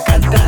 cantar